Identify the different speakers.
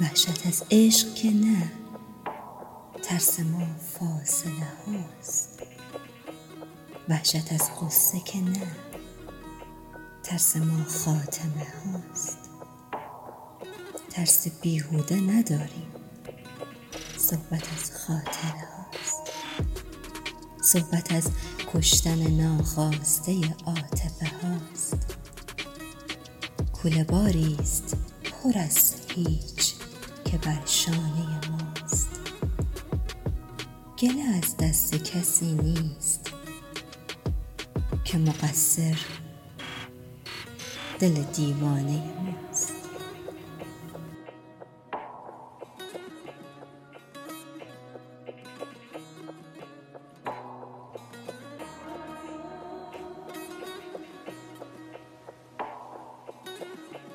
Speaker 1: وحشت از عشق که نه. ترس ما فاصله هاست. وحشت از قصه که نه. ترس ما خاتمه هاست. ترس بیهوده نداریم. صحبت از خاطره هاست. صحبت از کشتن ناخواسته عاطفه هاست. کوله باری است پر از هیچ که بر شانه ماست. گله از دست کسی نیست که مقصر دل دیوانه